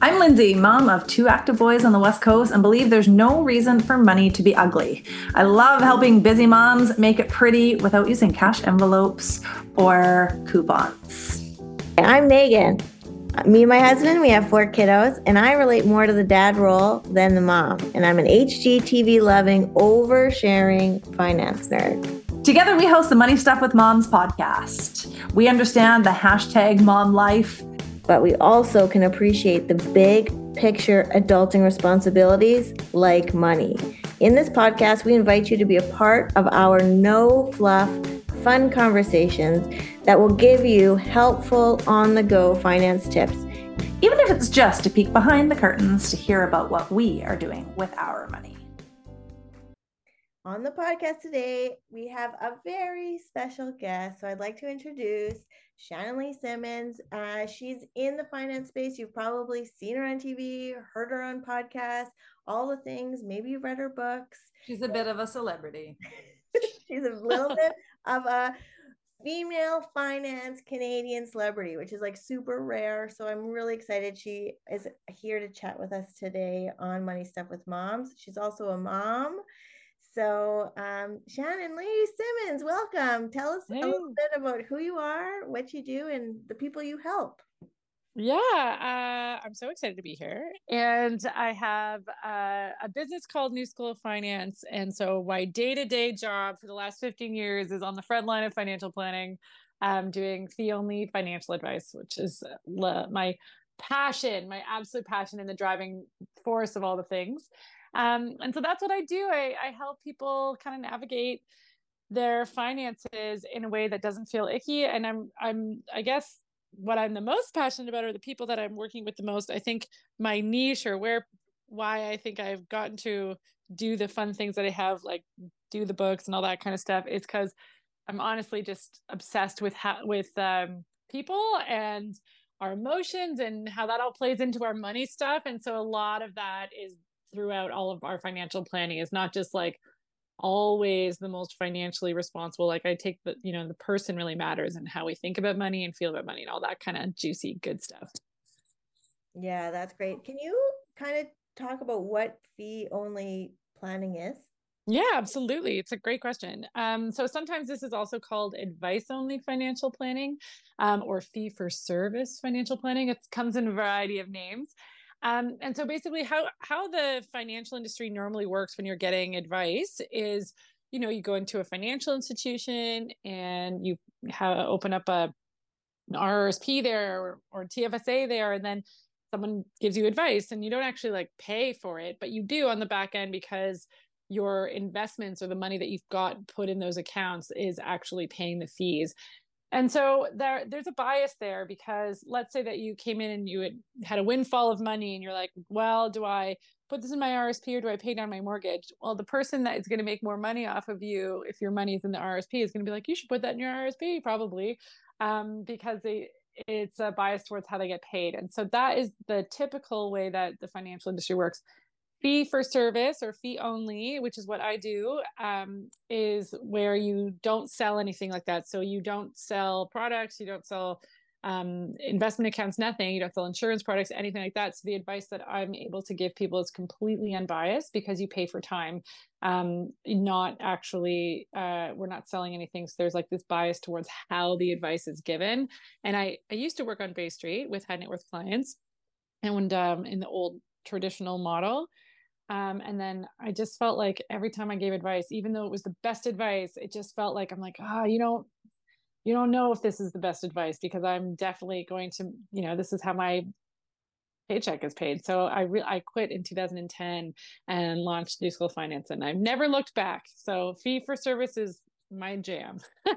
I'm Lindsay, mom of two active boys on the West Coast, and believe there's no reason for money to be ugly. I love helping busy moms make it pretty without using cash envelopes or coupons. I'm Megan. Me and my husband, we have four kiddos, and I relate more to the dad role than the mom. And I'm an HGTV loving, oversharing finance nerd. Together, we host the Money Stuff with Moms podcast. We understand the hashtag mom life, but we also can appreciate the big picture adulting responsibilities like money. In this podcast, we invite you to be a part of our no fluff, fun conversations that will give you helpful on the go finance tips. Even if it's just to peek behind the curtains to hear about what we are doing with our money. On the podcast today, we have a very special guest. So I'd like to introduce Shannon Lee Simmons. Uh, she's in the finance space. You've probably seen her on TV, heard her on podcasts, all the things. Maybe you've read her books. She's a bit of a celebrity. she's a little bit of a female finance Canadian celebrity, which is like super rare. So I'm really excited she is here to chat with us today on Money Stuff with Moms. She's also a mom. So, um, Shannon Lee Simmons, welcome. Tell us hey. a little bit about who you are, what you do, and the people you help. Yeah, uh, I'm so excited to be here. And I have uh, a business called New School of Finance. And so my day to day job for the last 15 years is on the front line of financial planning, um, doing fee only financial advice, which is uh, my passion, my absolute passion, and the driving force of all the things. Um, and so that's what I do. I, I help people kind of navigate their finances in a way that doesn't feel icky. And I'm, I'm, I guess what I'm the most passionate about are the people that I'm working with the most. I think my niche or where why I think I've gotten to do the fun things that I have, like do the books and all that kind of stuff, is because I'm honestly just obsessed with how with um, people and our emotions and how that all plays into our money stuff. And so a lot of that is throughout all of our financial planning is not just like always the most financially responsible. Like i take the you know the person really matters and how we think about money and feel about money and all that kind of juicy good stuff. Yeah that's great. Can you kind of talk about what fee only planning is? Yeah absolutely. It's a great question. Um, so sometimes this is also called advice only financial planning um, or fee for service financial planning. It comes in a variety of names um, and so basically how how the financial industry normally works when you're getting advice is you know you go into a financial institution and you have, open up a an RRSP there or, or TFSA there and then someone gives you advice and you don't actually like pay for it but you do on the back end because your investments or the money that you've got put in those accounts is actually paying the fees and so there there's a bias there because let's say that you came in and you had, had a windfall of money and you're like, well, do I put this in my RSP or do I pay down my mortgage? Well, the person that is going to make more money off of you if your money is in the RSP is going to be like, you should put that in your RSP probably um, because they, it's a bias towards how they get paid. And so that is the typical way that the financial industry works fee for service or fee only which is what i do um, is where you don't sell anything like that. So you don't sell products you don't sell um, investment accounts nothing. You don't sell insurance products anything like that. So the advice that i'm able to give people is completely unbiased because you pay for time um, not actually uh, we're not selling anything. So there's like this bias towards how the advice is given. And i i used to work on bay street with high net worth clients and um, in the old traditional model um, and then I just felt like every time I gave advice, even though it was the best advice, it just felt like I'm like, ah, oh, you don't, you don't know if this is the best advice because I'm definitely going to, you know, this is how my paycheck is paid. So I re- I quit in 2010 and launched New School Finance, and I've never looked back. So fee for service is my jam.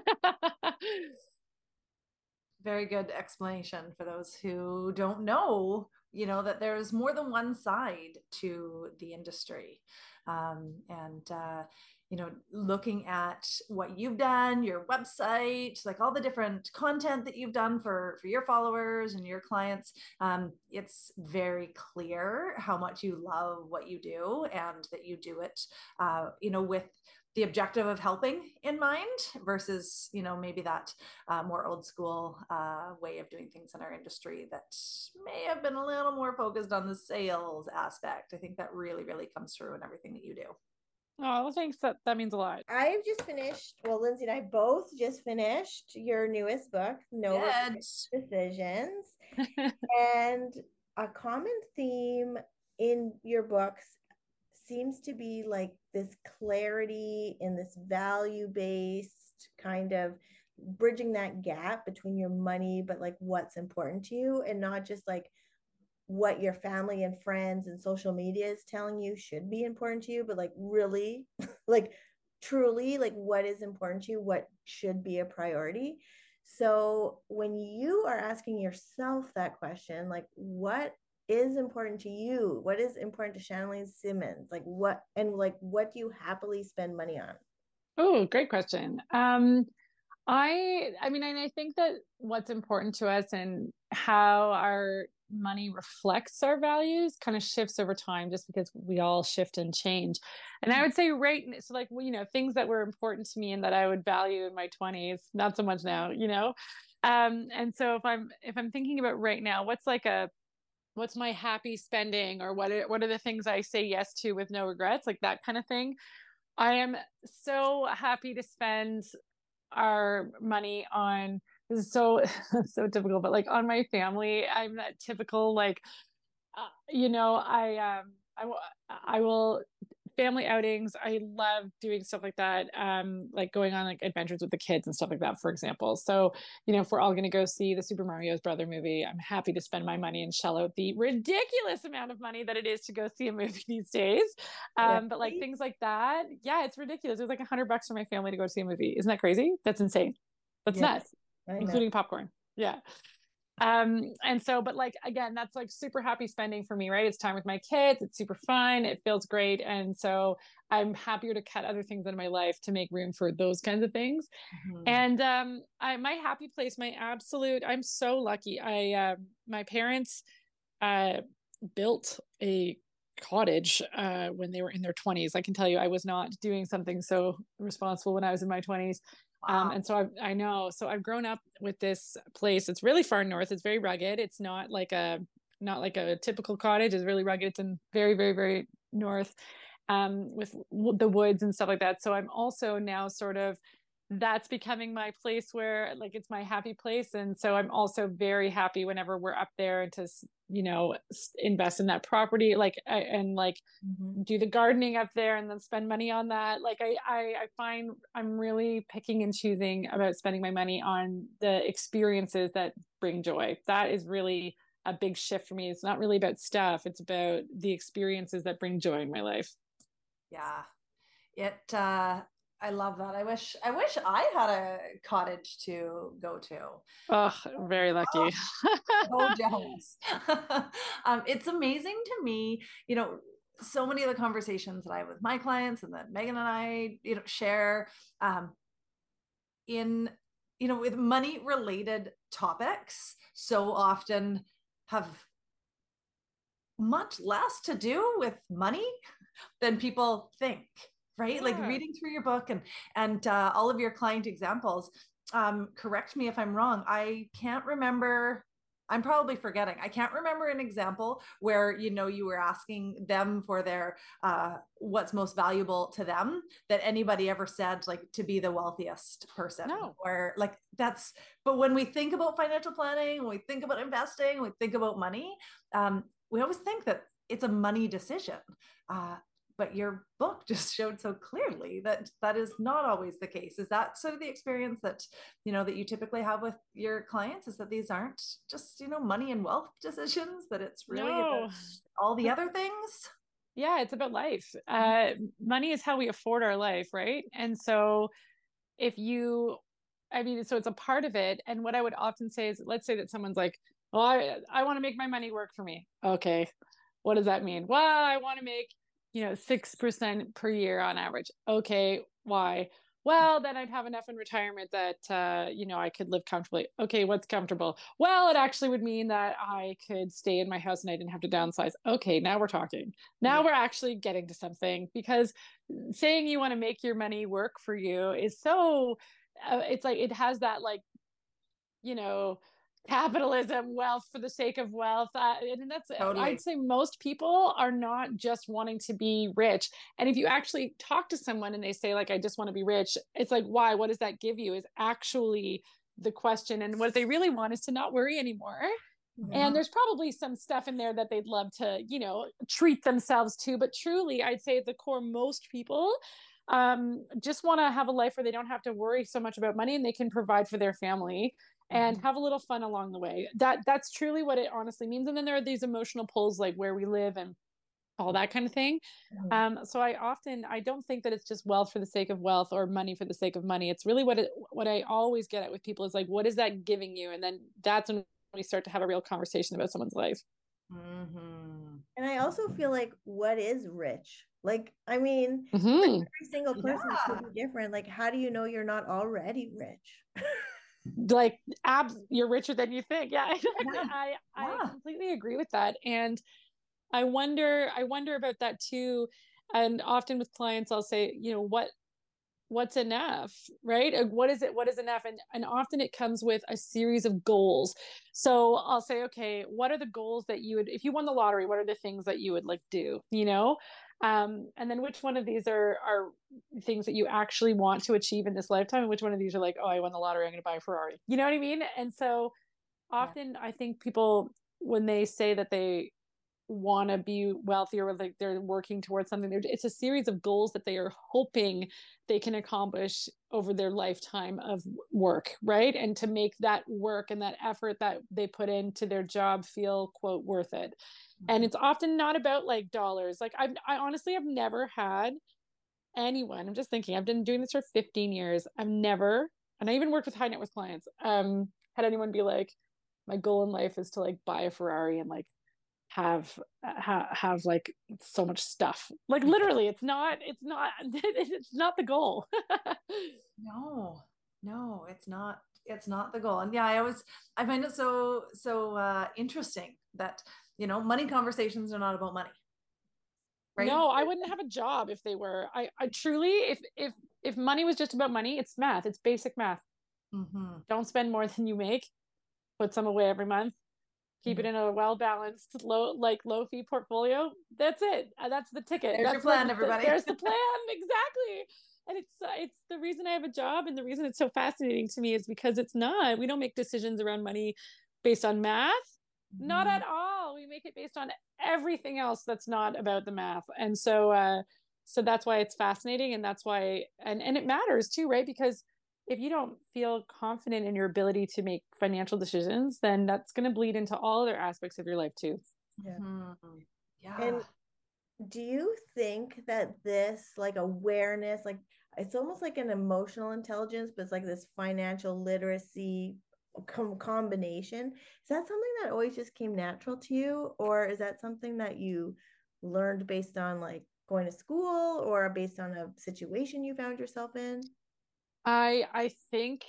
Very good explanation for those who don't know you know that there's more than one side to the industry. Um, and uh, you know looking at what you've done your website like all the different content that you've done for for your followers and your clients um, it's very clear how much you love what you do and that you do it uh, you know with the objective of helping in mind versus you know maybe that uh, more old school uh, way of doing things in our industry that may have been a little more focused on the sales aspect i think that really really comes through in everything that you do Oh, thanks. That that means a lot. I've just finished. Well, Lindsay and I both just finished your newest book, No Decisions, and a common theme in your books seems to be like this clarity in this value based kind of bridging that gap between your money, but like what's important to you, and not just like what your family and friends and social media is telling you should be important to you, but like really, like truly, like what is important to you, what should be a priority. So when you are asking yourself that question, like what is important to you? What is important to Shannon Lee Simmons? Like what and like what do you happily spend money on? Oh, great question. Um I I mean and I think that what's important to us and how our money reflects our values kind of shifts over time just because we all shift and change. And I mm. would say right so like well, you know things that were important to me and that I would value in my 20s, not so much now, you know. Um and so if I'm if I'm thinking about right now, what's like a what's my happy spending or what are, what are the things I say yes to with no regrets, like that kind of thing. I am so happy to spend our money on this is so so typical but like on my family i'm that typical like uh, you know i um I, I will family outings. I love doing stuff like that um like going on like adventures with the kids and stuff like that for example. So you know if we're all going to go see the super mario's brother movie i'm happy to spend my money and shell out the ridiculous amount of money that it is to go see a movie these days. Um yeah. but like things like that yeah it's ridiculous. It was like a hundred bucks for my family to go see a movie. Isn't that crazy? That's insane. That's yes, nuts including popcorn. Yeah um and so but like again that's like super happy spending for me right it's time with my kids it's super fun it feels great and so i'm happier to cut other things in my life to make room for those kinds of things mm-hmm. and um i my happy place my absolute i'm so lucky i uh, my parents uh built a cottage uh, when they were in their 20s. I can tell you, I was not doing something so responsible when I was in my 20s. Um, wow. Um, and so I've, I know, so I've grown up with this place. It's really far north. It's very rugged. It's not like a, not like a typical cottage. It's really rugged. It's in very, very, very north, um, with w- the woods and stuff like that. So I'm also now sort of that's becoming my place where like it's my happy place and so i'm also very happy whenever we're up there and to you know invest in that property like and like mm-hmm. do the gardening up there and then spend money on that like I, I i find i'm really picking and choosing about spending my money on the experiences that bring joy that is really a big shift for me it's not really about stuff it's about the experiences that bring joy in my life yeah it uh I love that. I wish I wish I had a cottage to go to. Oh, very lucky. Oh, so jealous. um, it's amazing to me, you know, so many of the conversations that I have with my clients and that Megan and I, you know, share um, in, you know, with money related topics so often have much less to do with money than people think right yeah. like reading through your book and and uh, all of your client examples um, correct me if i'm wrong i can't remember i'm probably forgetting i can't remember an example where you know you were asking them for their uh, what's most valuable to them that anybody ever said like to be the wealthiest person no. or like that's but when we think about financial planning when we think about investing when we think about money um, we always think that it's a money decision uh, but your book just showed so clearly that that is not always the case. Is that sort of the experience that you know that you typically have with your clients is that these aren't just you know money and wealth decisions that it's really no. all the other things? Yeah it's about life. Uh money is how we afford our life right? And so if you i mean so it's a part of it. And what i would often say is let's say that someone's like well i, I want to make my money work for me. Okay what does that mean? Well i want to make you know, 6% per year on average. Okay, why? well then i'd have enough in retirement that uh, you know i could live comfortably. Okay what's comfortable? Well it actually would mean that i could stay in my house and i didn't have to downsize. Okay now we're talking. Now we're actually getting to something because saying you want to make your money work for you is so uh, it's like it has that like you know capitalism wealth for the sake of wealth uh, and that's totally. i'd say most people are not just wanting to be rich and if you actually talk to someone and they say like i just want to be rich it's like why? What does that give you? is actually the question and what they really want is to not worry anymore. And there's probably some stuff in there that they'd love to you know treat themselves to but truly i'd say at the core most people um, just want to have a life where they don't have to worry so much about money and they can provide for their family and mm-hmm. have a little fun along the way. That that's truly what it honestly means. And then there are these emotional pulls like where we live and all that kind of thing. Mm-hmm. Um, so I often I don't think that it's just wealth for the sake of wealth or money for the sake of money. It's really what it what I always get at with people is like, what is that giving you? And then that's when we start to have a real conversation about someone's life. Mm-hmm. And I also feel like what is rich? Like, I mean, mm-hmm. every single person yeah. could be different. Like, how do you know you're not already rich? like abs you're richer than you think. Yeah, yeah. I, I yeah. completely agree with that. And i wonder i wonder about that too. And often with clients i'll say you know what what's enough right? What is it what is enough? And and often it comes with a series of goals. So i'll say okay what are the goals that you would if you won the lottery what are the things that you would like do you know um, and then which one of these are are things that you actually want to achieve in this lifetime? And which one of these are like oh i won the lottery i'm going to buy a ferrari. You know what i mean? And so often yeah. i think people when they say that they want to be wealthy or like they're working towards something it's a series of goals that they are hoping they can accomplish over their lifetime of work right? And to make that work and that effort that they put into their job feel quote worth it and mm-hmm. it's often not about like dollars. Like i i honestly have never had anyone i'm just thinking i've been doing this for 15 years. I've never and i even worked with high net worth clients um had anyone be like my goal in life is to like buy a ferrari and like have ha, have like so much stuff. Like literally it's not it's not it's not the goal. No no it's not it's not the goal. And yeah i always i find it so so uh interesting that you know money conversations are not about money. Right? No i wouldn't have a job if they were i i truly if if if money was just about money it's math it's basic math. Mm-hmm. don't spend more than you make. Put some away every month. Keep it mm-hmm. in a well balanced low like low fee portfolio. That's it. Uh, that's the ticket. There's that's your plan everybody. there's the plan exactly. And it's uh, it's the reason i have a job and the reason it's so fascinating to me is because it's not we don't make decisions around money based on math. Mm-hmm. not at all make it based on everything else that's not about the math and so uh so that's why it's fascinating and that's why and and it matters too right because if you don't feel confident in your ability to make financial decisions, then that's going to bleed into all other aspects of your life too. Yeah. Mm-hmm. Yeah. And do you think that this like awareness, like it's almost like an emotional intelligence, but it's like this financial literacy com- combination. Is that something that always just came natural to you, or is that something that you learned based on like going to school or based on a situation you found yourself in? I I think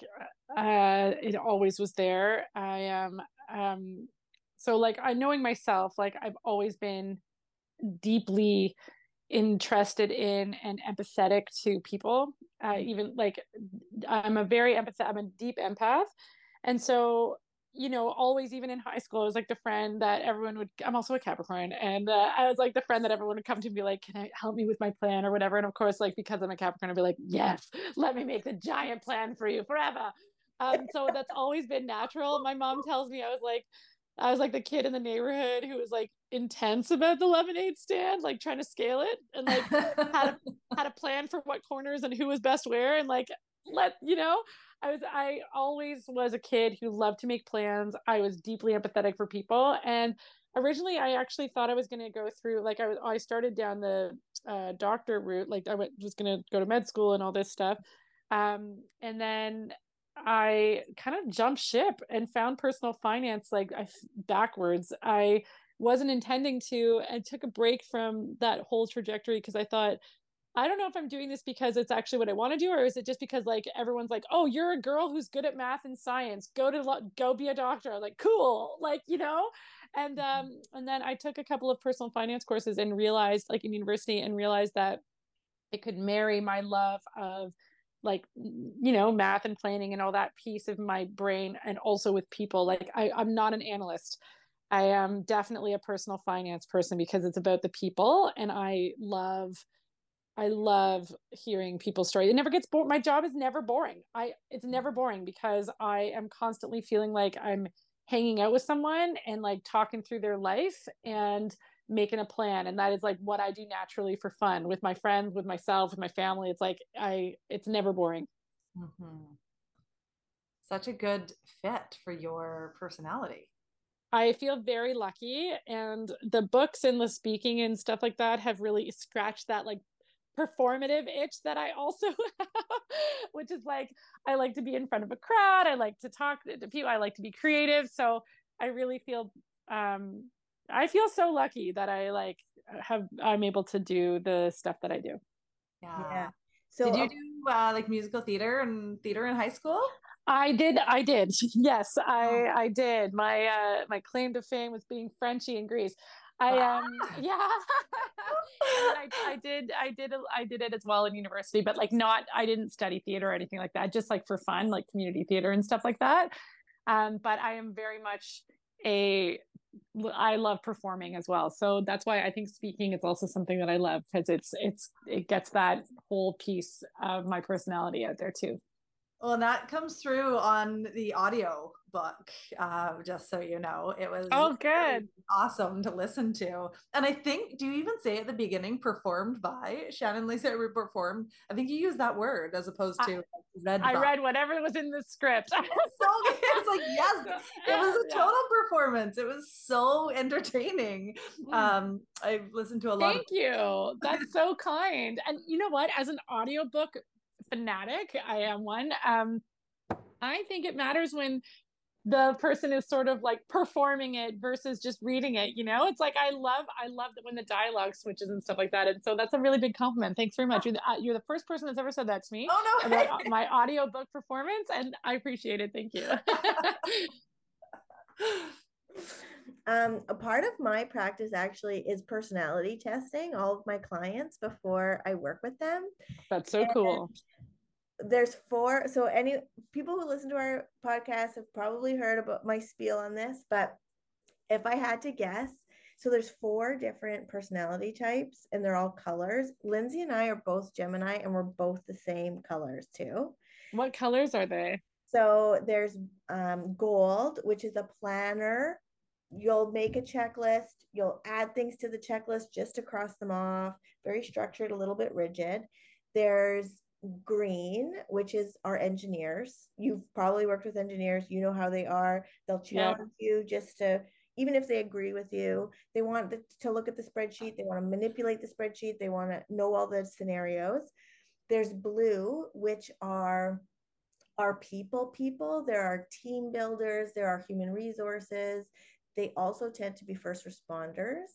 uh, it always was there. I am um, um so like I knowing myself, like I've always been deeply interested in and empathetic to people. Uh, even like I'm a very empathetic, I'm a deep empath, and so you know, always even in high school, I was like the friend that everyone would. I'm also a Capricorn, and uh, I was like the friend that everyone would come to and be like, "Can I help me with my plan or whatever?" And of course, like because I'm a Capricorn, I'd be like, "Yes, let me make the giant plan for you forever." Um, so that's always been natural. My mom tells me I was like, I was like the kid in the neighborhood who was like intense about the lemonade stand, like trying to scale it and like had a had a plan for what corners and who was best where, and like let you know I was I always was a kid who loved to make plans. I was deeply empathetic for people and originally I actually thought I was going to go through like I was I started down the uh, doctor route like I went, was going to go to med school and all this stuff. Um, and then I kind of jumped ship and found personal finance like I, backwards. I wasn't intending to and took a break from that whole trajectory because I thought I don't know if I'm doing this because it's actually what I want to do, or is it just because like everyone's like, oh, you're a girl who's good at math and science. Go to go be a doctor. like, cool, like you know. And mm-hmm. um, and then I took a couple of personal finance courses and realized, like in university, and realized that it could marry my love of like you know math and planning and all that piece of my brain and also with people like I, i'm not an analyst i am definitely a personal finance person because it's about the people and i love I love hearing people's stories. It never gets bored. My job is never boring. I it's never boring because I am constantly feeling like I'm hanging out with someone and like talking through their life and making a plan and that is like what I do naturally for fun with my friends, with myself, with my family. It's like I it's never boring. Mm-hmm. Such a good fit for your personality. I feel very lucky and the books and the speaking and stuff like that have really scratched that like performative itch that I also have, which is like I like to be in front of a crowd. I like to talk to people. I like to be creative. So I really feel um I feel so lucky that I like have I'm able to do the stuff that I do. Yeah. yeah. So did you do uh, like musical theater and theater in high school? I did. I did. Yes, I oh. I did. My uh my claim to fame was being Frenchy in Grease. I um yeah. I, I did I did I did it as well in university, but like not I didn't study theater or anything like that, just like for fun, like community theater and stuff like that. Um, but I am very much a I love performing as well. So that's why I think speaking is also something that I love because it's it's it gets that whole piece of my personality out there too. Well, that comes through on the audio book, uh, just so you know. It was oh good. Awesome to listen to. And I think, do you even say at the beginning performed by Shannon Lisa performed? I think you use that word as opposed to I, read. I by. read whatever was in the script. so It's like, yes, it was a total yeah. performance. It was so entertaining. Mm. Um, I've listened to a lot. Thank of- you. That's so kind. And you know what? As an audiobook fanatic. I am one. Um, I think it matters when the person is sort of like performing it versus just reading it you know? It's like i love i love that when the dialogue switches and stuff like that and so that's a really big compliment. Thanks very much. You're the, uh, you're the first person that's ever said that to me. Oh no. About my audiobook performance and i appreciate it. Thank you. Um, a part of my practice actually is personality testing all of my clients before i work with them. That's so and cool there's four so any people who listen to our podcast have probably heard about my spiel on this but if i had to guess so there's four different personality types and they're all colors. Lindsay and i are both gemini and we're both the same colors too. What colors are they? So there's um, gold which is a planner. You'll make a checklist. You'll add things to the checklist just to cross them off. Very structured a little bit rigid. There's green, which is our engineers. You've probably worked with engineers, you know how they are. They'll challenge yeah. you just to, even if they agree with you, they want to look at the spreadsheet, they want to manipulate the spreadsheet, they want to know all the scenarios. There's blue, which are our people people. There are team builders, there are human resources. They also tend to be first responders.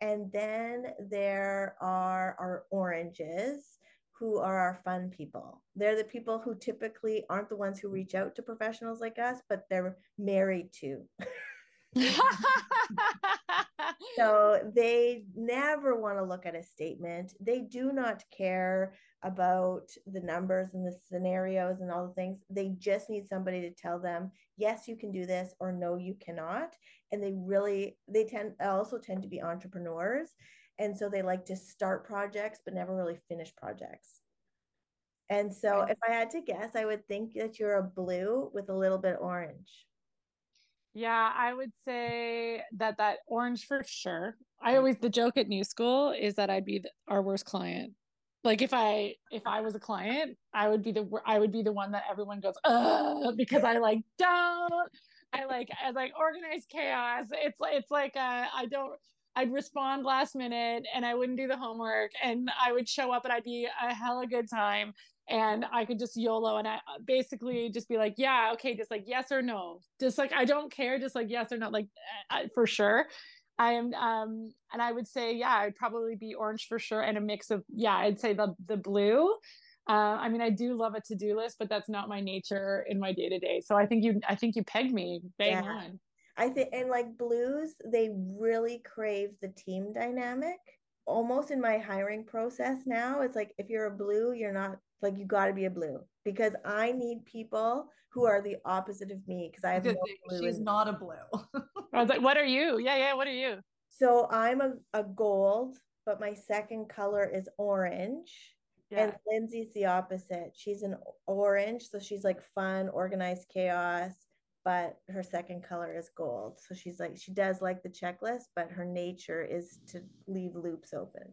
And then there are our oranges, who are our fun people. They're the people who typically aren't the ones who reach out to professionals like us, but they're married to. so they never want to look at a statement. They do not care about the numbers and the scenarios and all the things. They just need somebody to tell them, yes, you can do this, or no, you cannot. And they really, they tend also tend to be entrepreneurs and so they like to start projects but never really finish projects. And so if i had to guess i would think that you're a blue with a little bit orange. Yeah i would say that that orange for sure. I always the joke at new school is that i'd be the, our worst client. Like if i if i was a client i would be the i would be the one that everyone goes Ugh, because i like don't i like I like organized chaos. It's like it's like uh, i don't I'd respond last minute and I wouldn't do the homework and I would show up and I'd be a hella good time and I could just YOLO and I uh, basically just be like, yeah, okay, just like yes or no, just like I don't care, just like yes or no, like uh, for sure. I am, um, and I would say, yeah, I'd probably be orange for sure, and a mix of, yeah, I'd say the the blue. Uh, I mean, I do love a to do list, but that's not my nature in my day to day. So I think you, I think you pegged me bang yeah. on. I think, and like blues, they really crave the team dynamic. Almost in my hiring process now, it's like if you're a blue, you're not like you got to be a blue because I need people who are the opposite of me because I have no blue. She's not a blue. I was like, what are you? Yeah, yeah. What are you? So I'm a, a gold, but my second color is orange. Yeah. And Lindsay's the opposite. She's an orange, so she's like fun, organized chaos but her second color is gold. So she's like, she does like the checklist, but her nature is to leave loops open.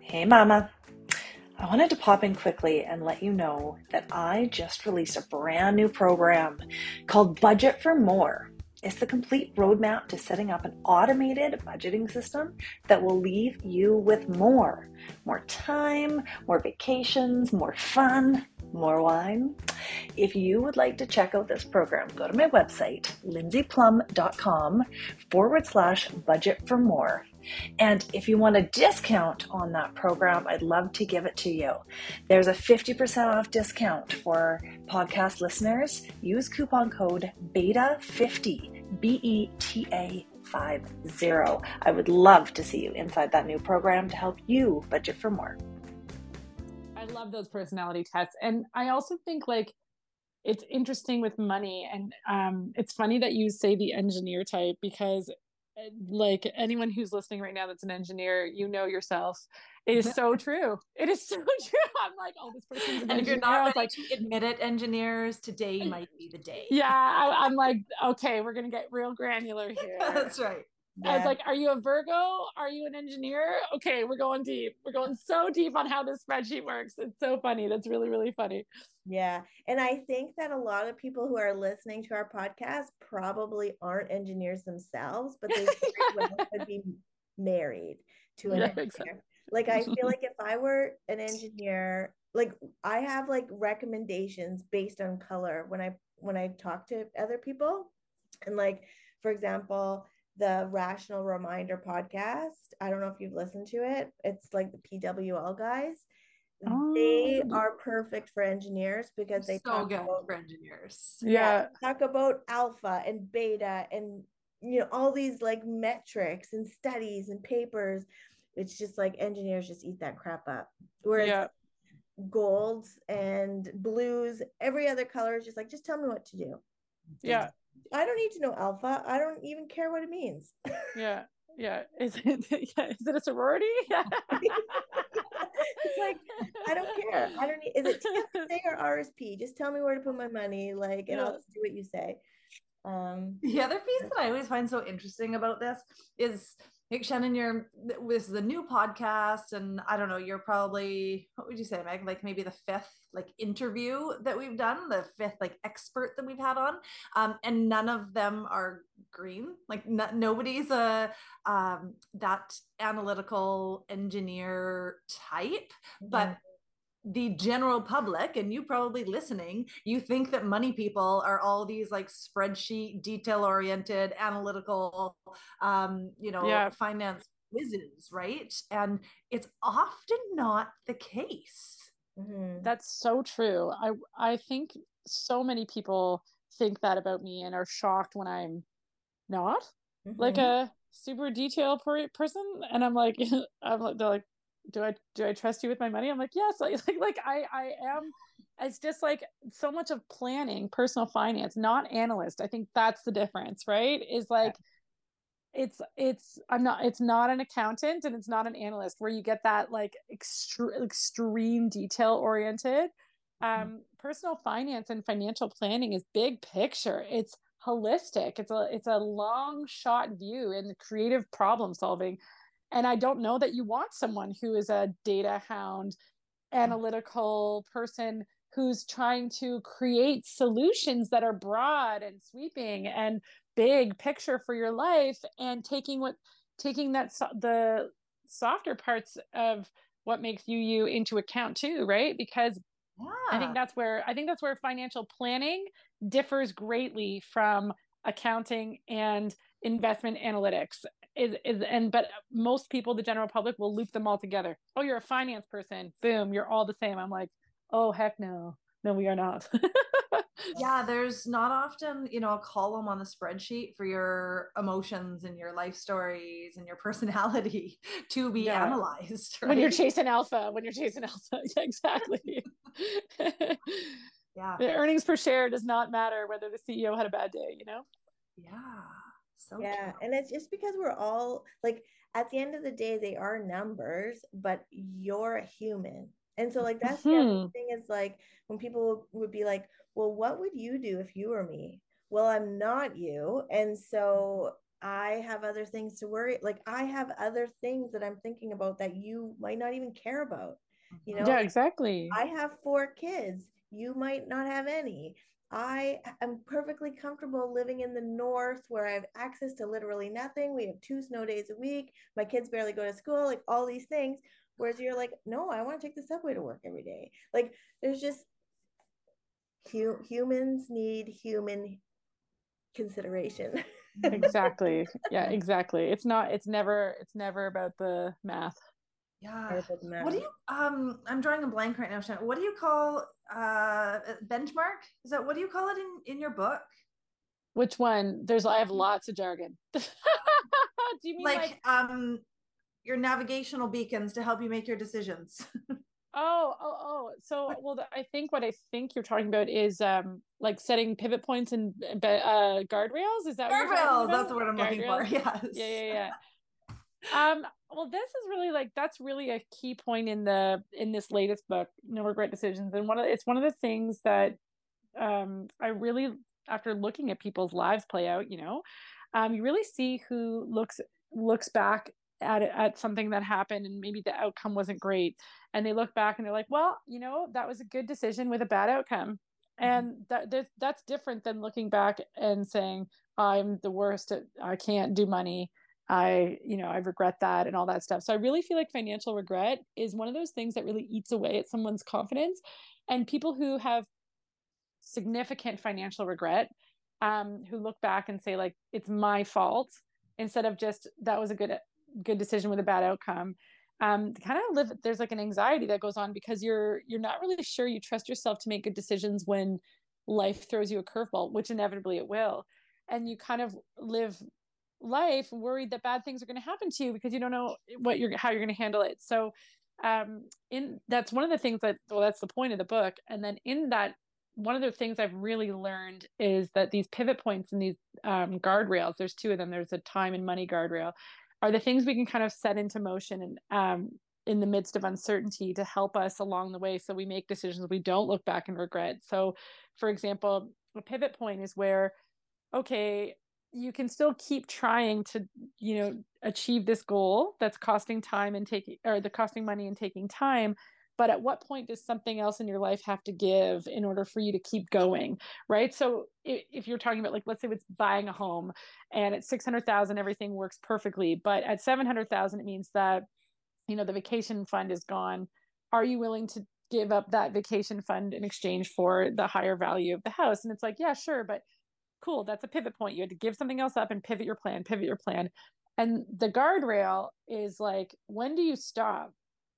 Hey, Mama. I wanted to pop in quickly and let you know that I just released a brand new program called Budget for More. It's the complete roadmap to setting up an automated budgeting system that will leave you with more. More time, more vacations, more fun, more wine. If you would like to check out this program, go to my website, lindsayplum.com forward slash budget for more. And if you want a discount on that program, I'd love to give it to you. There's a 50% off discount for podcast listeners. Use coupon code BETA50, B E T A 50. I would love to see you inside that new program to help you budget for more love those personality tests. And I also think like it's interesting with money. And um, it's funny that you say the engineer type because eh, like anyone who's listening right now that's an engineer, you know yourself. It is so true. It is so true. I'm like, oh, this person's an and engineer. if you're not like, admit it, engineers, today might be the day. Yeah, I, I'm like, okay, we're gonna get real granular here. that's right. Yeah. I was like, are you a Virgo? Are you an engineer? Okay, we're going deep. We're going so deep on how this spreadsheet works. It's so funny. That's really, really funny. Yeah. And I think that a lot of people who are listening to our podcast probably aren't engineers themselves, but they could be married to an yeah, engineer. Exactly. Like I feel like if I were an engineer, like I have like recommendations based on color when I when I talk to other people. And like, for example, the Rational Reminder podcast. I don't know if you've listened to it. It's like the PWL guys. Oh. They are perfect for engineers because they so talk good about, for engineers. Yeah. yeah, talk about alpha and beta and you know all these like metrics and studies and papers. It's just like engineers just eat that crap up. Whereas yeah. golds and blues, every other color is just like just tell me what to do. Yeah. I don't need to know alpha. I don't even care what it means. Yeah. Yeah. Is it yeah, is it a sorority? It's like I don't care. I don't need is it TSA or RSP? Just tell me where to put my money, like and yeah. I'll just do what you say. Um the other piece that I always find so interesting about this is Hey, Shannon, you're with the new podcast, and I don't know, you're probably what would you say, Meg? Like maybe the fifth like interview that we've done, the fifth like expert that we've had on, um, and none of them are green. Like nobody's a um, that analytical engineer type, but the general public and you probably listening you think that money people are all these like spreadsheet detail oriented analytical um you know yeah. finance whizzes right and it's often not the case mm-hmm. that's so true i i think so many people think that about me and are shocked when i'm not mm-hmm. like a super detailed per- person and i'm like i'm like they're like do I do I trust you with my money? I'm like, yes, like like, like I I am it's just like so much of planning, personal finance, not analyst. I think that's the difference, right? Is like yeah. it's it's I'm not it's not an accountant and it's not an analyst where you get that like extre- extreme detail oriented. Mm-hmm. Um personal finance and financial planning is big picture. It's holistic. It's a it's a long shot view in creative problem solving and I don't know that you want someone who is a data hound, analytical person who's trying to create solutions that are broad and sweeping and big picture for your life and taking what taking that so- the softer parts of what makes you you into account too right because yeah. i think that's where i think that's where financial planning differs greatly from accounting and investment analytics is, is and but most people the general public will loop them all together. Oh you're a finance person. Boom you're all the same. I'm like oh heck no. No we are not. Yeah there's not often you know a column on the spreadsheet for your emotions and your life stories and your personality to be yeah. analyzed right? when you're chasing alpha when you're chasing alpha. Yeah, exactly. Yeah. The earnings per share does not matter whether the ceo had a bad day you know? Yeah so yeah true. and it's just because we're all like at the end of the day they are numbers but you're a human. And so like that's mm-hmm. the other thing is like when people would be like well what would you do if you were me? Well i'm not you. And so i have other things to worry like i have other things that i'm thinking about that you might not even care about you know? Yeah exactly. I have four kids. You might not have any I am perfectly comfortable living in the north where I have access to literally nothing. We have two snow days a week. My kids barely go to school, like all these things. Whereas you're like, no, I want to take the subway to work every day. Like there's just hu- humans need human consideration. exactly. Yeah, exactly. It's not, it's never, it's never about the math. Yeah. What do you um I'm drawing a blank right now, Shannon. What do you call uh benchmark? Is that what do you call it in in your book? Which one? There's I have lots of jargon. do you mean like, like um your navigational beacons to help you make your decisions? oh, oh, oh. So well I think what I think you're talking about is um like setting pivot points and uh guardrails. Is that guardrails? That's what I'm looking for. Yes. Yeah, yeah, yeah um well this is really like that's really a key point in the in this latest book no regret decisions and one of it's one of the things that um i really after looking at people's lives play out you know um you really see who looks looks back at at something that happened and maybe the outcome wasn't great and they look back and they're like well you know that was a good decision with a bad outcome mm-hmm. and that, that that's different than looking back and saying i'm the worst at, i can't do money I, you know, I regret that and all that stuff. So I really feel like financial regret is one of those things that really eats away at someone's confidence. And people who have significant financial regret, um, who look back and say like it's my fault instead of just that was a good good decision with a bad outcome. Um, kind of live there's like an anxiety that goes on because you're you're not really sure you trust yourself to make good decisions when life throws you a curveball, which inevitably it will. And you kind of live life worried that bad things are going to happen to you because you don't know what you're how you're going to handle it. So um in that's one of the things that well that's the point of the book. And then in that one of the things i've really learned is that these pivot points and these um, guardrails there's two of them. There's a time and money guardrail are the things we can kind of set into motion and um, in the midst of uncertainty to help us along the way so we make decisions we don't look back and regret. So for example a pivot point is where okay you can still keep trying to you know achieve this goal that's costing time and taking or the costing money and taking time but at what point does something else in your life have to give in order for you to keep going right? So if, if you're talking about like let's say it's buying a home and at 600000 everything works perfectly but at 700000 it means that you know the vacation fund is gone. Are you willing to give up that vacation fund in exchange for the higher value of the house? And it's like yeah sure but cool that's a pivot point. You had to give something else up and pivot your plan pivot your plan. And the guardrail is like when do you stop?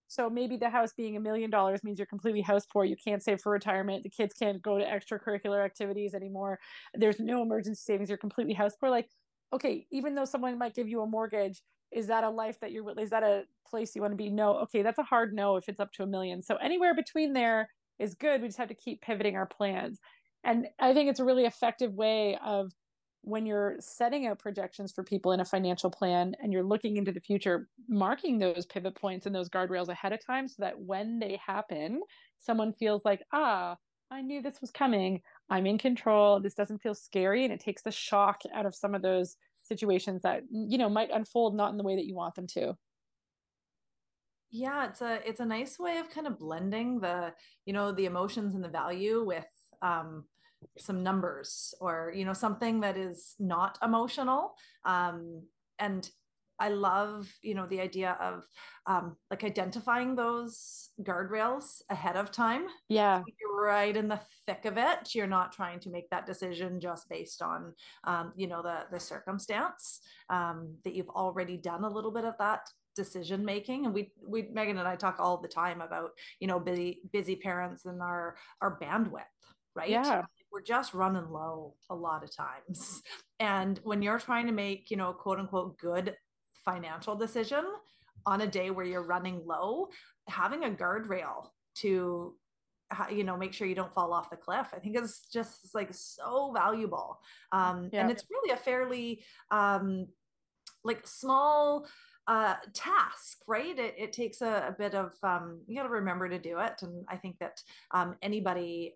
So maybe the house being a million dollars means you're completely house poor you can't save for retirement the kids can't go to extracurricular activities anymore there's no emergency savings you're completely house poor. Like okay even though someone might give you a mortgage is that a life that you're is that a place you want to be? No okay that's a hard no if it's up to a million. So anywhere between there is good we just have to keep pivoting our plans and i think it's a really effective way of when you're setting out projections for people in a financial plan and you're looking into the future marking those pivot points and those guardrails ahead of time so that when they happen someone feels like ah i knew this was coming. I'm in control. This doesn't feel scary. And it takes the shock out of some of those situations that you know might unfold not in the way that you want them to. Yeah it's a it's a nice way of kind of blending the you know the emotions and the value with um, some numbers or you know something that is not emotional um, and I love, you know, the idea of um, like identifying those guardrails ahead of time. Yeah. So you're right in the thick of it. You're not trying to make that decision just based on, um, you know, the the circumstance. Um, that you've already done a little bit of that decision making and we we megan and i talk all the time about you know busy busy parents and our our bandwidth right yeah we're just running low a lot of times and when you're trying to make you know quote unquote good financial decision on a day where you're running low having a guardrail to you know make sure you don't fall off the cliff i think is just like so valuable um yeah. and it's really a fairly um like small uh, task, right? It, it takes a, a, bit of, um, you got to remember to do it. And I think that um, anybody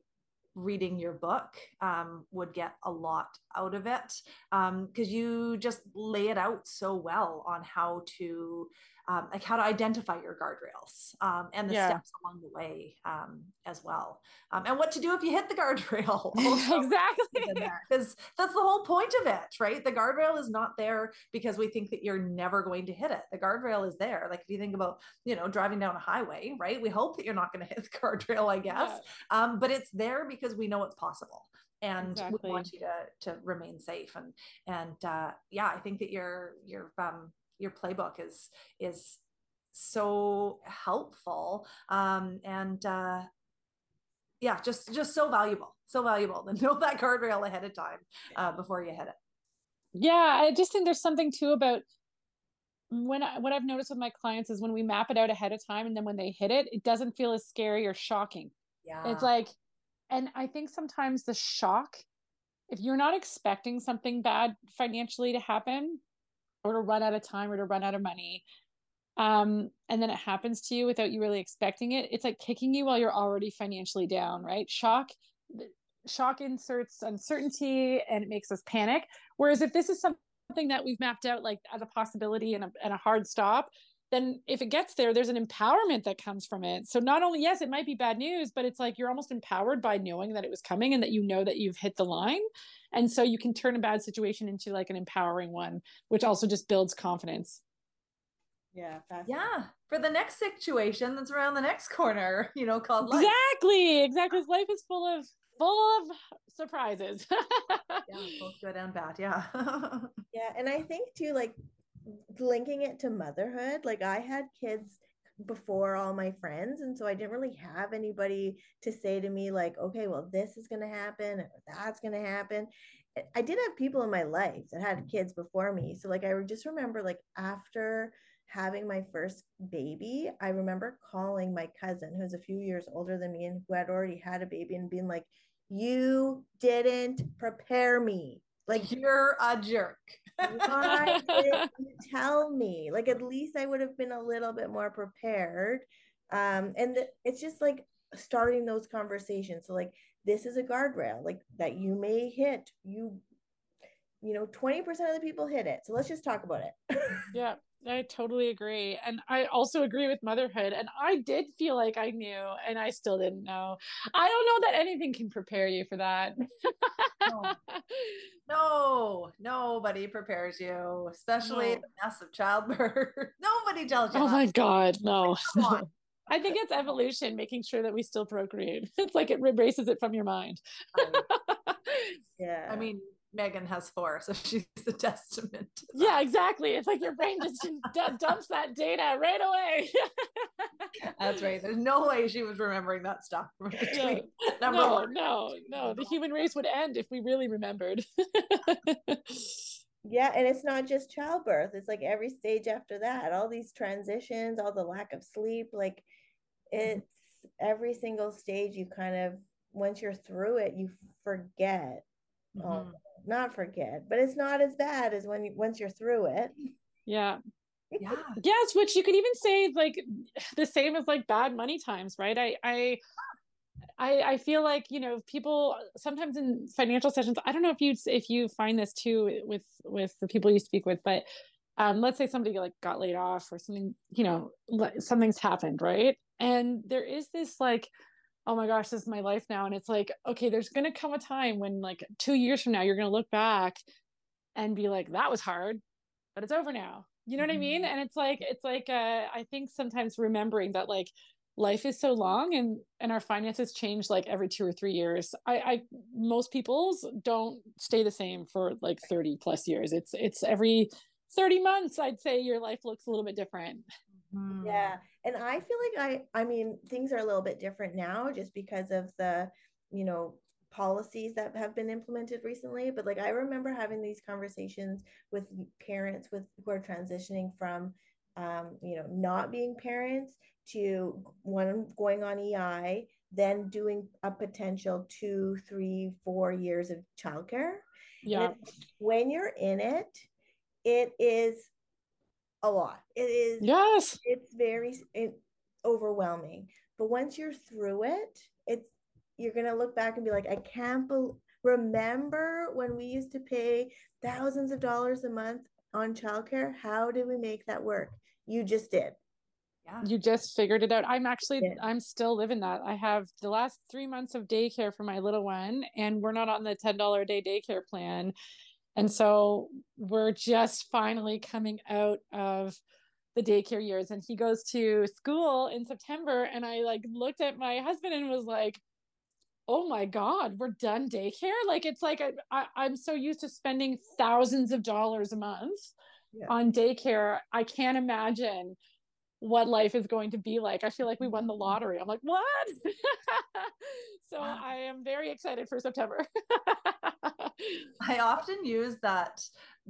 reading your book um, would get a lot out of it. Because um, you just lay it out so well on how to um, like how to identify your guardrails um, and the yeah. steps along the way um, as well. Um, and what to do if you hit the guardrail exactly. because that's the whole point of it right? The guardrail is not there because we think that you're never going to hit it. The guardrail is there. Like if you think about you know driving down a highway right? We hope that you're not going to hit the guardrail i guess. Yeah. Um, but it's there because we know it's possible and exactly. we want you to to remain safe. And and uh, yeah i think that you're you're um your playbook is is so helpful. Um, and uh, yeah just just so valuable so valuable. To know that guardrail ahead of time uh, before you hit it. Yeah i just think there's something too about when I, what i've noticed with my clients is when we map it out ahead of time and then when they hit it it doesn't feel as scary or shocking. Yeah. it's like and i think sometimes the shock if you're not expecting something bad financially to happen or to run out of time or to run out of money. Um, and then it happens to you without you really expecting it. It's like kicking you while you're already financially down right? Shock shock inserts uncertainty and it makes us panic. Whereas if this is something that we've mapped out like as a possibility and a, and a hard stop then if it gets there there's an empowerment that comes from it. So not only yes it might be bad news but it's like you're almost empowered by knowing that it was coming and that you know that you've hit the line. And so you can turn a bad situation into like an empowering one which also just builds confidence. Yeah yeah for the next situation that's around the next corner you know called life. Exactly exactly. Life is full of full of surprises. Yeah both good and bad yeah. Yeah and i think too like linking it to motherhood like i had kids before all my friends and so i didn't really have anybody to say to me like okay well this is going to happen or that's going to happen. I did have people in my life that had kids before me so like i just remember like after having my first baby i remember calling my cousin who's a few years older than me and who had already had a baby and being like you didn't prepare me like you're a jerk why didn't you tell me? Like at least I would have been a little bit more prepared. Um, and th- it's just like starting those conversations. So like this is a guardrail, like that you may hit. You, you know, 20% of the people hit it. So let's just talk about it. yeah. I totally agree. And I also agree with motherhood. And I did feel like I knew and I still didn't know. I don't know that anything can prepare you for that. no. no, nobody prepares you, especially no. the mess of childbirth. nobody tells you. Oh my God, no. I think it's evolution, making sure that we still procreate. It's like it erases it from your mind. yeah. I mean, Megan has four, so she's a testament. Yeah, exactly. It's like your brain just dumps that data right away. That's right. There's no way she was remembering that stuff. Yeah. no, one. no, no. The human race would end if we really remembered. yeah, and it's not just childbirth. It's like every stage after that, all these transitions, all the lack of sleep, like it's every single stage you kind of once you're through it, you forget. Mm-hmm. Not forget, but it's not as bad as when you once you're through it. Yeah. Yeah. yes, which you could even say like the same as like bad money times, right? I I I, I feel like you know people sometimes in financial sessions i don't know if you if you find this too with with the people you speak with but um, let's say somebody like got laid off or something you know something's happened right and there is this like oh my gosh, this is my life now. And it's like, okay, there's going to come a time when, like, two years from now, you're going to look back and be like, that was hard. but it's over now. You know what I mean? Mhm. And it's like it's like uh I think sometimes remembering that like life is so long and and our finances change like every two or three years. I I most people's don't stay the same for like 30 plus years. It's it's every 30 months I'd say your life looks a little bit different. Mhm. Yeah. And I feel like I I mean things are a little bit different now just because of the, you know, policies that have been implemented recently, but like I remember having these conversations with parents with who are transitioning from um, you know, not being parents to one going on EI, then doing a potential two, three, four years of childcare. Yeah. when you're in it, it is a lot. It is Yes. it's very it, overwhelming but once you're through it it's you're gonna look back and be like i can't bel remember when we used to pay thousands of dollars a month on childcare how did we make that work you just did Yeah. you just figured it out i'm actually Yeah. i'm still living that i have the last three months of daycare for my little one and we're not on the $10 a day daycare plan and so we're just finally coming out of the daycare years and he goes to school in september and i like looked at my husband and was like oh my god we're done daycare like it's like I, I, i'm so used to spending thousands of dollars a month Yeah. on daycare i can't imagine what life is going to be like. I feel like we won the lottery. I'm like, what? so Wow. I am very excited for September. I often use that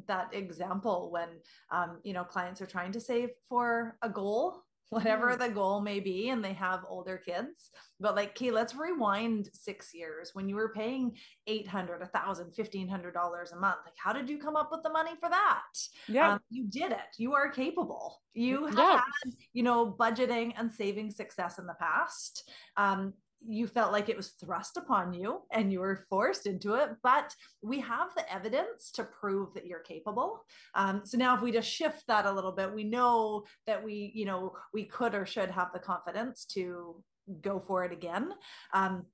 that example when um, you know clients are trying to save for a goal, whatever the goal may be, and they have older kids. But like, okay, let's rewind six years when you were paying eight hundred, a thousand, fifteen hundred dollars a month. Like, how did you come up with the money for that? yeah. Um, you did it. You are capable. You have Yeah. had, you know, budgeting and saving success in the past. Um, you felt like it was thrust upon you and you were forced into it, but we have the evidence to prove that you're capable. Um, so now, if we just shift that a little bit, we know that we, you know, we could or should have the confidence to go for it again. Um,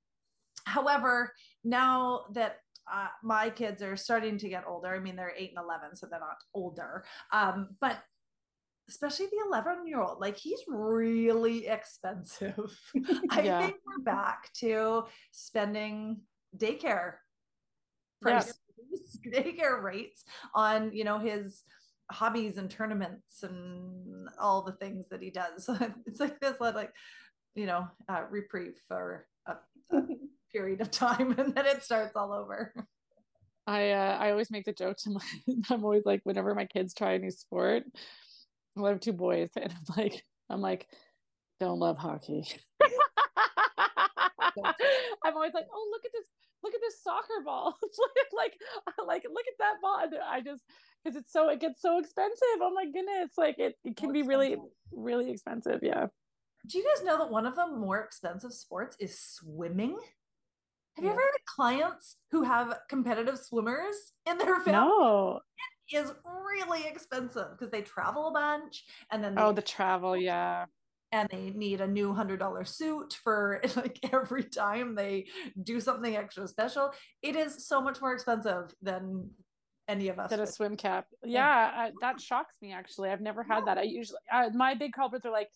however, now that uh, my kids are starting to get older. I mean, they're eight and 11, so they're not older. Um, but especially the 11 year old, like he's really expensive. I Yeah. think we're back to spending daycare Yeah. daycare rates on, you know, his hobbies and tournaments and all the things that he does. it's like this, like, you know, uh, reprieve for a, a period of time and then it starts all over. I uh, I always make the joke to my I'm always like whenever my kids try a new sport, I have two boys and I'm like I'm like don't love hockey. I'm always like, oh look at this look at this soccer ball. Like like like look at that ball. I just because it's so it gets so expensive. Oh my goodness. Like it, it can be really expensive. really expensive. Yeah. Do you guys know that one of the more expensive sports is swimming? Have you ever had clients who have competitive swimmers in their family? No. Is really expensive because they travel a bunch and then Oh, the travel. Yeah. and they need a new hundred dollar suit for like every time they do something extra special. It is so much more expensive than any of us. Than a swim cap. Yeah, I, that shocks me actually. I've never had that. I usually uh, my big culprits are like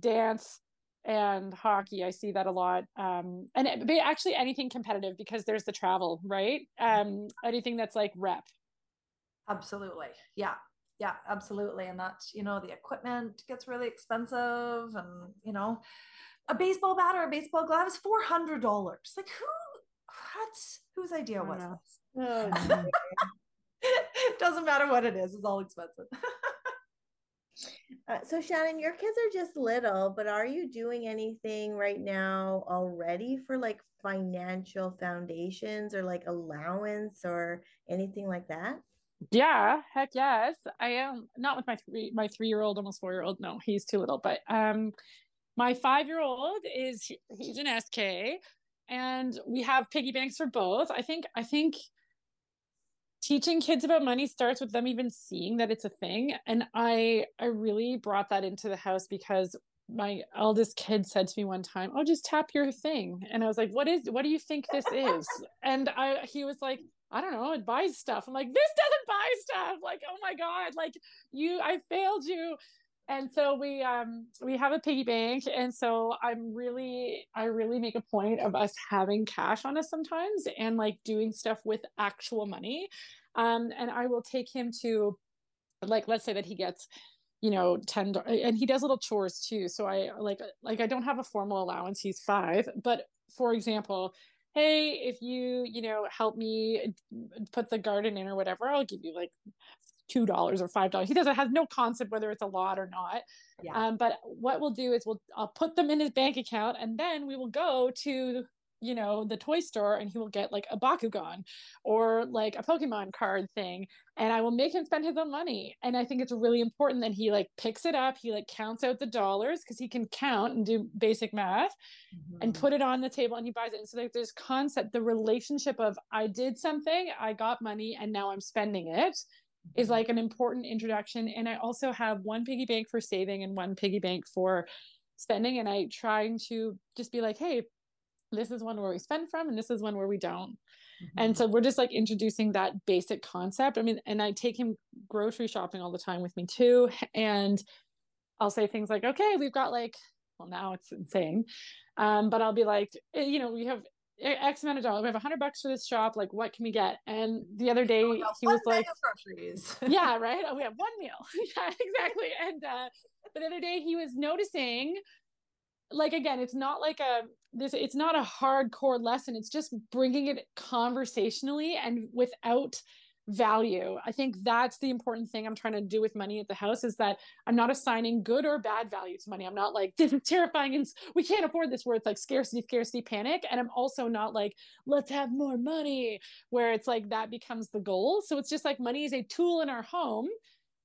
dance and hockey. I see that a lot. Um, and it, actually anything competitive because there's the travel, right? Um, anything that's like rep. Absolutely. Yeah. Yeah, absolutely. And that, you know, the equipment gets really expensive and, you know, a baseball bat or a baseball glove is $400. Like who, what, whose idea was know. this? oh, it doesn't matter what it is. It's all expensive. Uh, so Shannon, your kids are just little, but are you doing anything right now already for like financial foundations or like allowance or anything like that? Yeah, heck yes. I am not with my three my three year old, almost four year old. No, he's too little. But um my five year old is he's an SK and we have piggy banks for both. I think I think teaching kids about money starts with them even seeing that it's a thing. And I I really brought that into the house because my eldest kid said to me one time, "Oh, just tap your thing," and I was like, "What is? What do you think this is?" And I he was like, I don't know, it buys stuff. I'm like, this doesn't buy stuff. Like, oh my God, like you, I failed you. And so we um we have a piggy bank. And so I'm really, I really make a point of us having cash on us sometimes and like doing stuff with actual money. Um, and I will take him to like let's say that he gets you know 10 and he does little chores too so i like like i don't have a formal allowance he's five but for example hey if you you know help me put the garden in or whatever i'll give you like two dollars or five dollars he doesn't has no concept whether it's a lot or not yeah. um, but what we'll do is we'll i'll put them in his bank account and then we will go to you know the toy store and he will get like a bakugan or like a pokemon card thing and i will make him spend his own money and i think it's really important that he like picks it up he like counts out the dollars because he can count and do basic math mm-hmm. and put it on the table and he buys it and so like there's concept the relationship of i did something i got money and now i'm spending it mm-hmm. like an important introduction and i also have one piggy bank for saving and one piggy bank for spending and i trying to just be like hey this is one where we spend from and this is one where we don't mm-hmm. and so we're just like introducing that basic concept i mean and i take him grocery shopping all the time with me too and i'll say things like okay we've got like well now it's insane um, but i'll be like eh, you know we have X amount of dollars. We have a hundred bucks for this shop. Like, what can we get? And the other day, oh, he was like, groceries. yeah, right. Oh, we have one meal. yeah, exactly. And uh, but the other day, he was noticing like again it's not like a this it's not a hardcore lesson. It's just bringing it conversationally and without value. I think that's the important thing i'm trying to do with money at the house is that i'm not assigning good or bad value to money. I'm not like this is terrifying and we can't afford this where it's like scarcity scarcity panic. And i'm also not like let's have more money where it's like that becomes the goal. So it's just like money is a tool in our home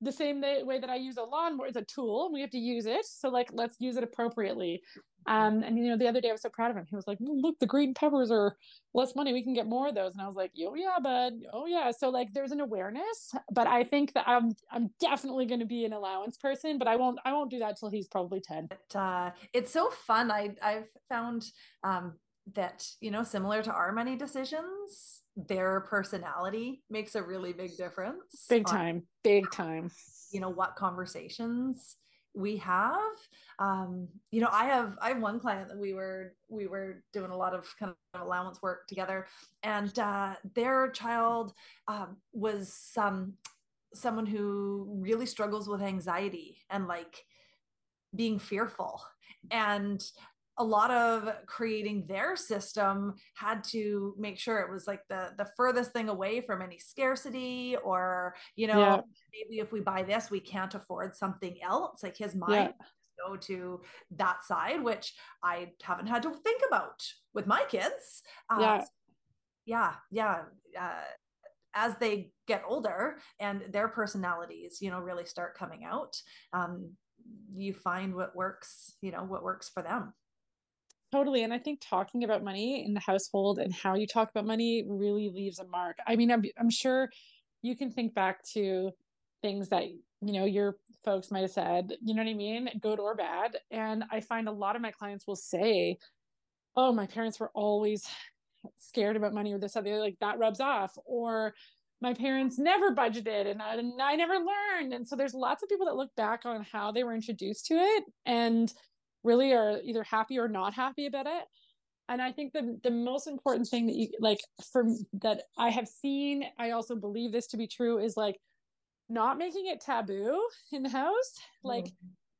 the same way that I use a lawnmower is a tool we have to use it. So like, let's use it appropriately. Um, and you know, the other day I was so proud of him. He was like, look, the green peppers are less money. We can get more of those. And I was like, oh yeah, bud. Oh yeah. So like there's an awareness, but I think that I'm, I'm definitely going to be an allowance person, but I won't, I won't do that till he's probably 10. But, uh, it's so fun. I I've found, um, that, you know, similar to our money decisions, their personality makes a really big difference. Big time, big time. You know what conversations we have. Um, you know, I have I have one client that we were we were doing a lot of kind of allowance work together, and uh, their child um, was some someone who really struggles with anxiety and like being fearful and a lot of creating their system had to make sure it was like the the furthest thing away from any scarcity or you know yeah. maybe if we buy this we can't afford something else like his mind yeah. go to that side which i haven't had to think about with my kids uh, yeah yeah yeah uh, as they get older and their personalities you know really start coming out um, you find what works you know what works for them Totally. And I think talking about money in the household and how you talk about money really leaves a mark. I mean, I'm, I'm sure you can think back to things that, you know, your folks might have said, you know what I mean? Good or bad. And I find a lot of my clients will say, oh, my parents were always scared about money or this, other, like that rubs off. Or, my parents never budgeted and I, and I never learned. And so there's lots of people that look back on how they were introduced to it and really are either happy or not happy about it. And i think the the most important thing that you like for that i have seen i also believe this to be true is like not making it taboo in the house like mm.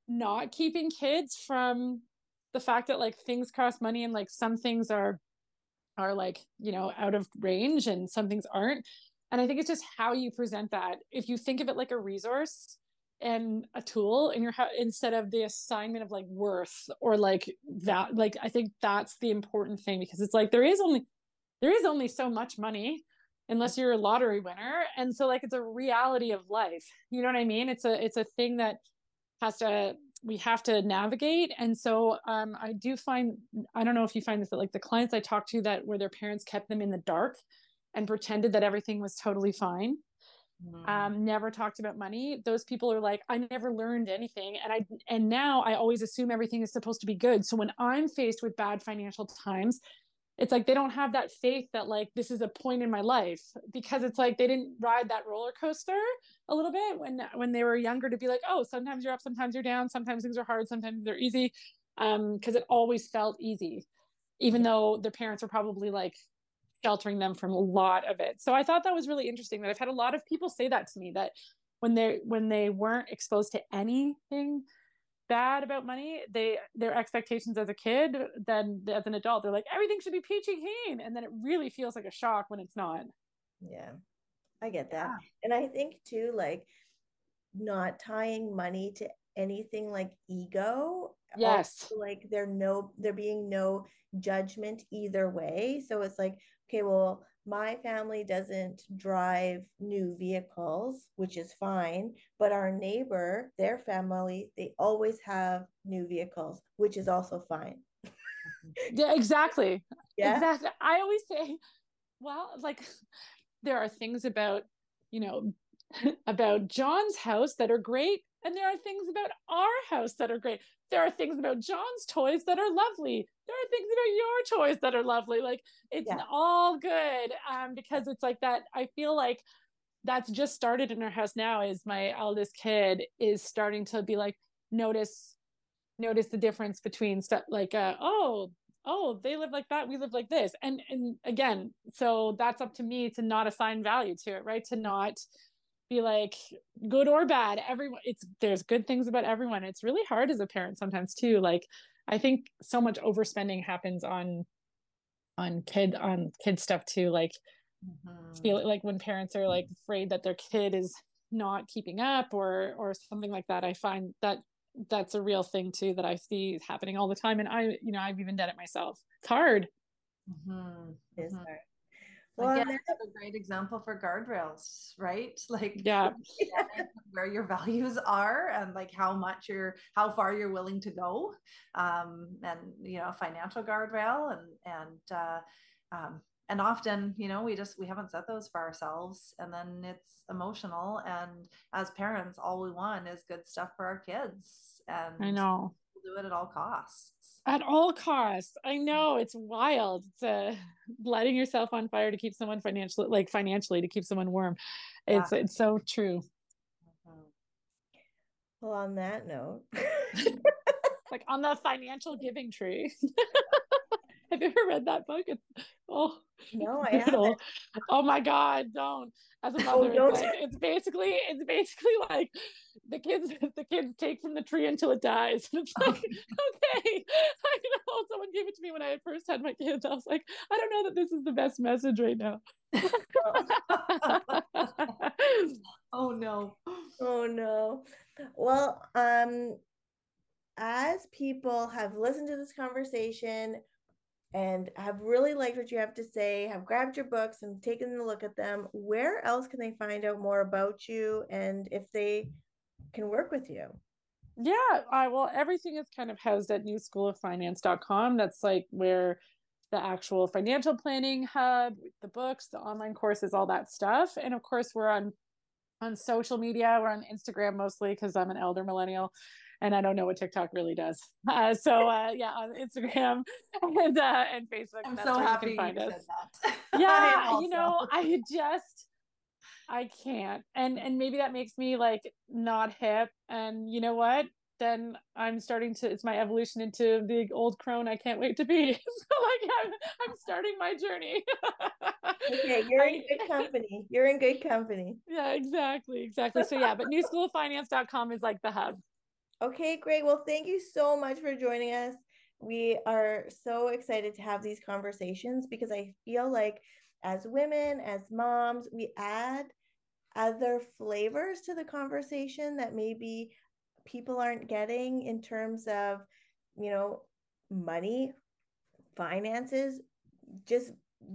not keeping kids from the fact that like things cost money and like some things are are like you know out of range and some things aren't. And i think it's just how you present that. If you think of it like a resource and a tool in your house instead of the assignment of like worth or like that like i think that's the important thing because it's like there is only there is only so much money unless you're a lottery winner. And so like it's a reality of life. You know what i mean? It's a it's a thing that has to we have to navigate. And so um i do find i don't know if you find this but like the clients i talk to that where their parents kept them in the dark and pretended that everything was totally fine mm. um, never talked about money those people are like i never learned anything and i and now i always assume everything is supposed to be good so when i'm faced with bad financial times it's like they don't have that faith that like this is a point in my life because it's like they didn't ride that roller coaster a little bit when when they were younger to be like oh sometimes you're up sometimes you're down sometimes things are hard sometimes they're easy um because it always felt easy even though their parents were probably like sheltering them from a lot of it. So i thought that was really interesting that i've had a lot of people say that to me that when they when they weren't exposed to anything bad about money they their expectations as a kid then as an adult they're like everything should be peachy keen. And then it really feels like a shock when it's not. Yeah i get that. Yeah. and i think too like not tying money to anything like ego yes. also, like there no there being no judgment either way. So it's like okay well my family doesn't drive new vehicles, which is fine, but our neighbor, their family, they always have new vehicles, which is also fine. yeah, exactly. Yeah. Exactly. I always say, well, like there are things about, you know, about John's house that are great and there are things about our house that are great. There are things about John's toys that are lovely. There are things about your toys that are lovely. Like it's yeah. all good um, because it's like that. I feel like that's just started in our house now. Is my eldest kid is starting to be like notice notice the difference between stuff like uh, oh oh they live like that we live like this and and again so that's up to me to not assign value to it right to not be like good or bad everyone it's there's good things about everyone it's really hard as a parent sometimes too like i think so much overspending happens on on kid on kid stuff too like mm-hmm. feel like when parents are like afraid that their kid is not keeping up or or something like that i find that that's a real thing too that i see happening all the time and i you know i've even done it myself it's hard mm-hmm. It's mm-hmm. hard well, Again, that's a great example for guardrails, right? Like, yeah, where your values are and like how much you're, how far you're willing to go, um, and you know, financial guardrail and and uh, um, and often, you know, we just we haven't set those for ourselves, and then it's emotional. And as parents, all we want is good stuff for our kids, and I know we'll do it at all costs at all costs. I know it's wild. It's uh, lighting yourself on fire to keep someone financially, like financially, to keep someone warm. It's yeah. it's so true. Mm-hmm. Well, on that note, like on the financial giving tree. Have you ever read that book? It's oh no, I haven't. Oh my god, don't. As a oh, mother, oh, it's, like, it's basically it's basically like the kids the kids take from the tree until it dies. And it's like, okay, I know someone gave it to me when I first had my kids. I was like, I don't know that this is the best message right now. oh no. Oh no. Well, um as people have listened to this conversation, and have really liked what you have to say, have grabbed your books and taken a look at them, where else can they find out more about you and if they can work with you? Yeah, I, well, everything is kind of housed at newschooloffinance.com. That's like where the actual financial planning hub, the books, the online courses, all that stuff. And of course, we're on on social media. We're on Instagram mostly because I'm an elder millennial and I don't know what TikTok really does. Uh, so uh, yeah, on Instagram and uh, and Facebook. I'm so happy you, find us. Yeah, you know, I just I can't, and and maybe that makes me like not hip. And you know what? Then I'm starting to. It's my evolution into the old crone. I can't wait to be. so like I'm, I'm starting my journey. okay, you're in good company. You're in good company. Yeah, exactly, exactly. So yeah, but newschooloffinance.com is like the hub. Okay, great. Well, thank you so much for joining us. We are so excited to have these conversations because I feel like as women, as moms, we add other flavors to the conversation that maybe people aren't getting in terms of, you know, money, finances, just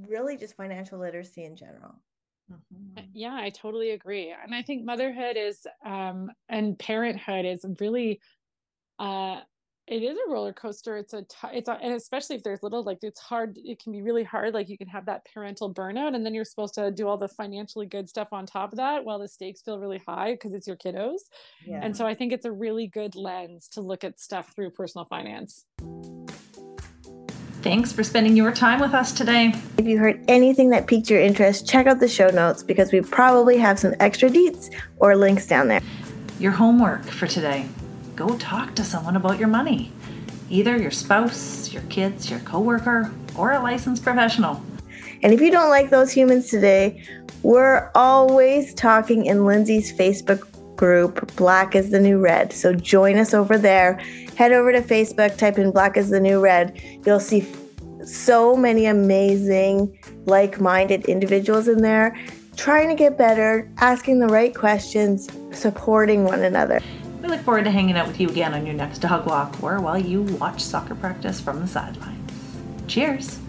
really just financial literacy in general. Mm-hmm. Yeah, I totally agree. And I think motherhood is um and parenthood is really uh it is a roller coaster. It's a t- it's a, and especially if there's little like it's hard it can be really hard like you can have that parental burnout and then you're supposed to do all the financially good stuff on top of that while the stakes feel really high because it's your kiddos. Yeah. And so I think it's a really good lens to look at stuff through personal finance. Thanks for spending your time with us today. If you heard anything that piqued your interest, check out the show notes because we probably have some extra deets or links down there. Your homework for today go talk to someone about your money. Either your spouse, your kids, your coworker, or a licensed professional. And if you don't like those humans today, we're always talking in Lindsay's Facebook group, Black is the New Red. So join us over there. Head over to Facebook, type in Black is the New Red. You'll see so many amazing, like minded individuals in there trying to get better, asking the right questions, supporting one another. We look forward to hanging out with you again on your next dog walk or while you watch soccer practice from the sidelines. Cheers!